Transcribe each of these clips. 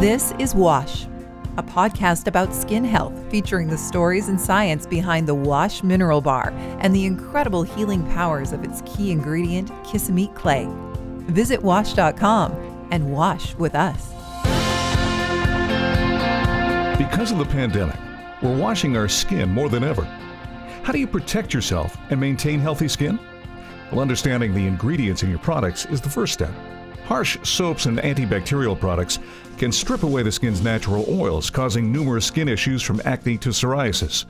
This is Wash, a podcast about skin health featuring the stories and science behind the Wash Mineral Bar and the incredible healing powers of its key ingredient, Kisameet clay. Visit wash.com and wash with us. Because of the pandemic, we're washing our skin more than ever. How do you protect yourself and maintain healthy skin? Well, understanding the ingredients in your products is the first step. Harsh soaps and antibacterial products can strip away the skin's natural oils, causing numerous skin issues from acne to psoriasis.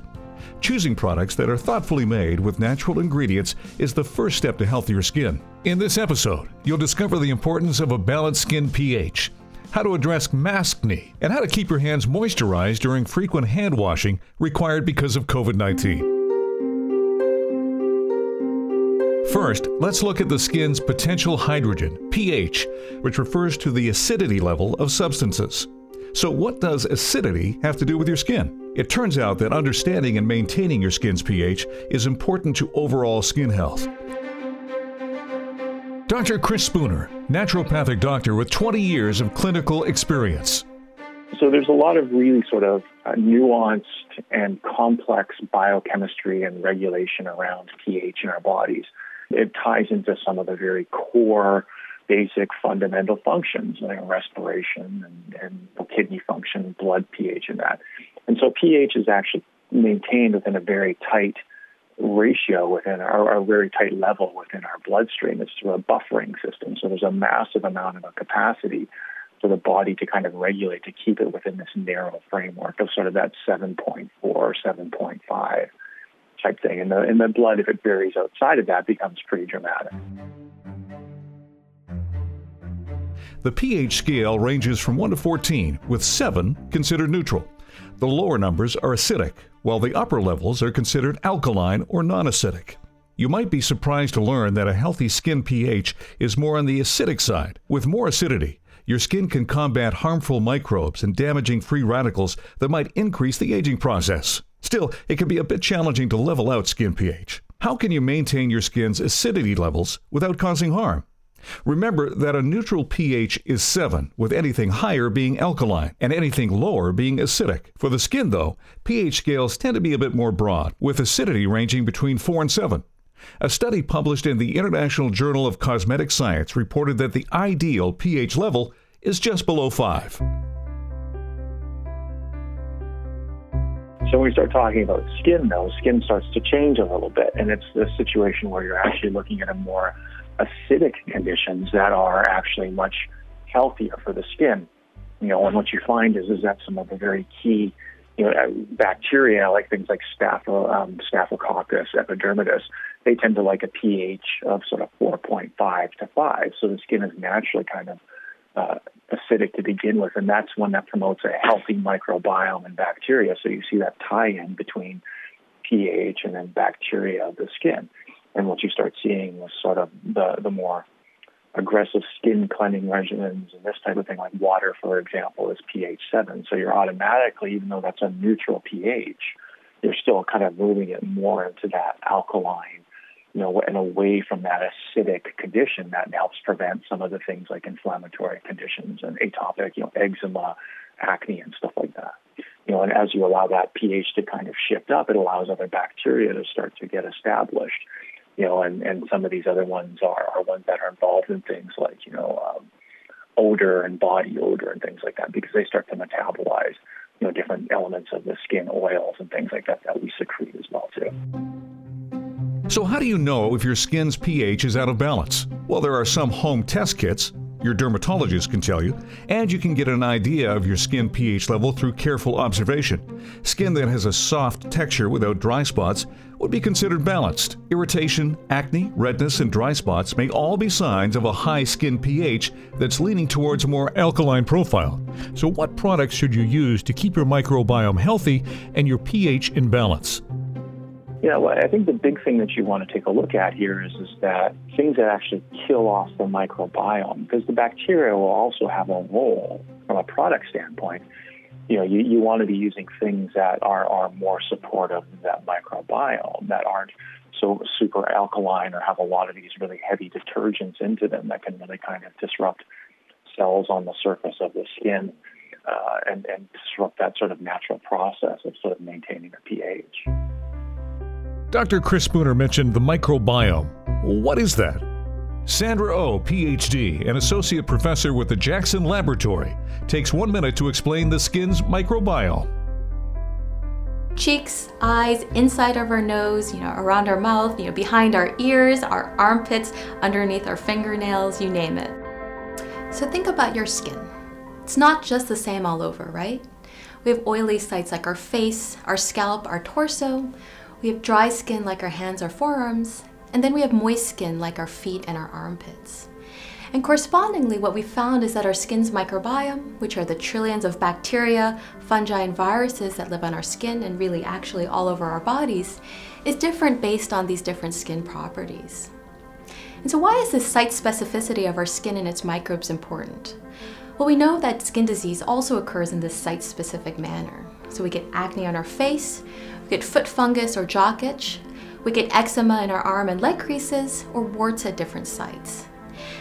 Choosing products that are thoughtfully made with natural ingredients is the first step to healthier skin. In this episode, you'll discover the importance of a balanced skin pH, how to address maskne, and how to keep your hands moisturized during frequent hand washing required because of COVID 19. First, let's look at the skin's potential hydrogen, pH, which refers to the acidity level of substances. So, what does acidity have to do with your skin? It turns out that understanding and maintaining your skin's pH is important to overall skin health. Dr. Chris Spooner, naturopathic doctor with 20 years of clinical experience. So, there's a lot of really sort of uh, nuanced and complex biochemistry and regulation around pH in our bodies. It ties into some of the very core, basic, fundamental functions like respiration and, and kidney function, blood pH, and that. And so pH is actually maintained within a very tight ratio within our, our, very tight level within our bloodstream. It's through a buffering system. So there's a massive amount of a capacity for the body to kind of regulate to keep it within this narrow framework of sort of that 7.4 or 7.5 type thing. And the, and the blood, if it varies outside of that, becomes pretty dramatic. The pH scale ranges from 1 to 14, with 7 considered neutral. The lower numbers are acidic, while the upper levels are considered alkaline or non acidic. You might be surprised to learn that a healthy skin pH is more on the acidic side. With more acidity, your skin can combat harmful microbes and damaging free radicals that might increase the aging process. Still, it can be a bit challenging to level out skin pH. How can you maintain your skin's acidity levels without causing harm? Remember that a neutral pH is 7, with anything higher being alkaline and anything lower being acidic. For the skin, though, pH scales tend to be a bit more broad, with acidity ranging between 4 and 7. A study published in the International Journal of Cosmetic Science reported that the ideal pH level is just below 5. So when we start talking about skin, though, skin starts to change a little bit, and it's the situation where you're actually looking at a more acidic conditions that are actually much healthier for the skin. You know, and what you find is is that some of the very key, you know, bacteria like things like Staphyl, um, Staphylococcus epidermidis, they tend to like a pH of sort of 4.5 to 5. So the skin is naturally kind of uh, acidic to begin with, and that's one that promotes a healthy microbiome and bacteria. So you see that tie-in between pH and then bacteria of the skin. And what you start seeing was sort of the the more aggressive skin cleansing regimens and this type of thing, like water, for example, is pH seven. So you're automatically, even though that's a neutral pH, you're still kind of moving it more into that alkaline you know, and away from that acidic condition that helps prevent some of the things like inflammatory conditions and atopic, you know, eczema, acne, and stuff like that. You know, and as you allow that pH to kind of shift up, it allows other bacteria to start to get established. You know, and, and some of these other ones are, are ones that are involved in things like, you know, um, odor and body odor and things like that because they start to metabolize, you know, different elements of the skin oils and things like that that we secrete as well too. So, how do you know if your skin's pH is out of balance? Well, there are some home test kits. Your dermatologist can tell you, and you can get an idea of your skin pH level through careful observation. Skin that has a soft texture without dry spots would be considered balanced. Irritation, acne, redness, and dry spots may all be signs of a high skin pH that's leaning towards a more alkaline profile. So, what products should you use to keep your microbiome healthy and your pH in balance? Yeah, well, I think the big thing that you want to take a look at here is, is that things that actually kill off the microbiome, because the bacteria will also have a role from a product standpoint. You know, you, you want to be using things that are, are more supportive of that microbiome, that aren't so super alkaline or have a lot of these really heavy detergents into them that can really kind of disrupt cells on the surface of the skin uh, and, and disrupt that sort of natural process of sort of maintaining a pH. Dr. Chris Spooner mentioned the microbiome. What is that? Sandra O, oh, PhD, an associate professor with the Jackson Laboratory, takes one minute to explain the skin's microbiome. Cheeks, eyes, inside of our nose, you know, around our mouth, you know, behind our ears, our armpits, underneath our fingernails, you name it. So think about your skin. It's not just the same all over, right? We have oily sites like our face, our scalp, our torso. We have dry skin like our hands or forearms, and then we have moist skin like our feet and our armpits. And correspondingly, what we found is that our skin's microbiome, which are the trillions of bacteria, fungi, and viruses that live on our skin and really actually all over our bodies, is different based on these different skin properties. And so, why is this site specificity of our skin and its microbes important? Well, we know that skin disease also occurs in this site specific manner. So, we get acne on our face, we get foot fungus or jock itch, we get eczema in our arm and leg creases, or warts at different sites.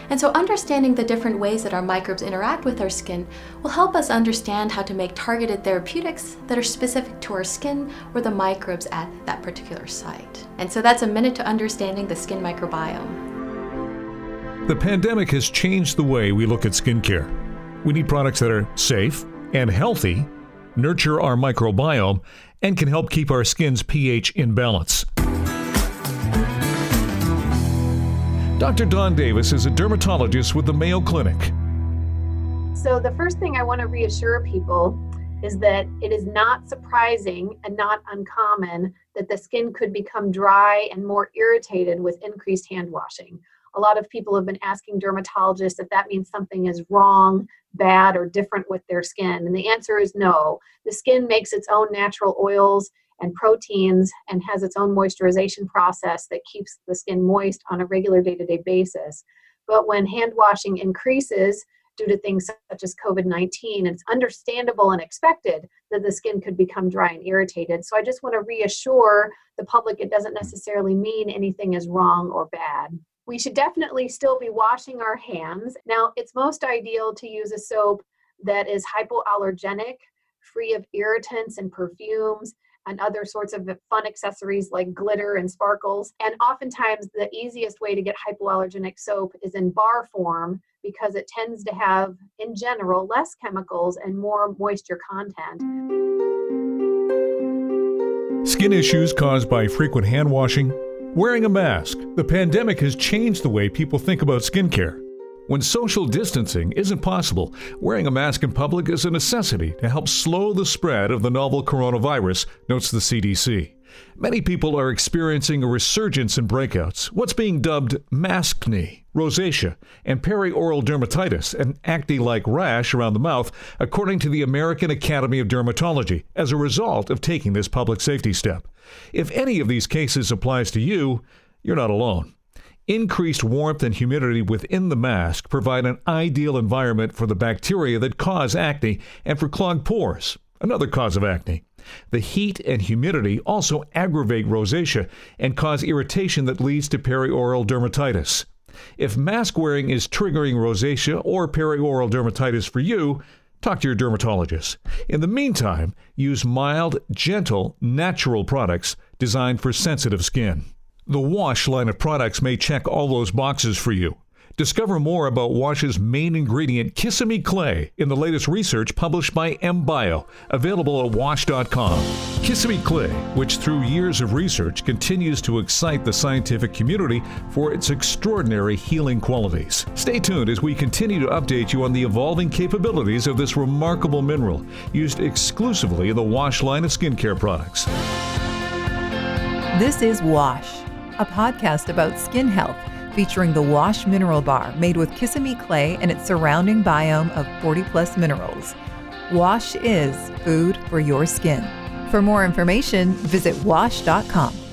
And so, understanding the different ways that our microbes interact with our skin will help us understand how to make targeted therapeutics that are specific to our skin or the microbes at that particular site. And so, that's a minute to understanding the skin microbiome. The pandemic has changed the way we look at skincare. We need products that are safe and healthy, nurture our microbiome, and can help keep our skin's pH in balance. Dr. Dawn Davis is a dermatologist with the Mayo Clinic. So, the first thing I want to reassure people is that it is not surprising and not uncommon that the skin could become dry and more irritated with increased hand washing. A lot of people have been asking dermatologists if that means something is wrong, bad, or different with their skin. And the answer is no. The skin makes its own natural oils and proteins and has its own moisturization process that keeps the skin moist on a regular day to day basis. But when hand washing increases due to things such as COVID 19, it's understandable and expected that the skin could become dry and irritated. So I just want to reassure the public it doesn't necessarily mean anything is wrong or bad. We should definitely still be washing our hands. Now, it's most ideal to use a soap that is hypoallergenic, free of irritants and perfumes, and other sorts of fun accessories like glitter and sparkles. And oftentimes, the easiest way to get hypoallergenic soap is in bar form because it tends to have, in general, less chemicals and more moisture content. Skin issues caused by frequent hand washing, wearing a mask. The pandemic has changed the way people think about skincare. When social distancing isn't possible, wearing a mask in public is a necessity to help slow the spread of the novel coronavirus, notes the CDC. Many people are experiencing a resurgence in breakouts, what's being dubbed maskne, rosacea, and perioral dermatitis, an acne like rash around the mouth, according to the American Academy of Dermatology, as a result of taking this public safety step. If any of these cases applies to you, you're not alone. Increased warmth and humidity within the mask provide an ideal environment for the bacteria that cause acne and for clogged pores, another cause of acne. The heat and humidity also aggravate rosacea and cause irritation that leads to perioral dermatitis. If mask wearing is triggering rosacea or perioral dermatitis for you, talk to your dermatologist. In the meantime, use mild, gentle, natural products designed for sensitive skin. The Wash line of products may check all those boxes for you. Discover more about Wash's main ingredient, Kisameet Clay, in the latest research published by MBio, available at wash.com. Kisameet Clay, which through years of research continues to excite the scientific community for its extraordinary healing qualities. Stay tuned as we continue to update you on the evolving capabilities of this remarkable mineral, used exclusively in the Wash line of skincare products. This is Wash a podcast about skin health featuring the Wash Mineral Bar made with Kisameet clay and its surrounding biome of 40 plus minerals. Wash is food for your skin. For more information, visit wash.com.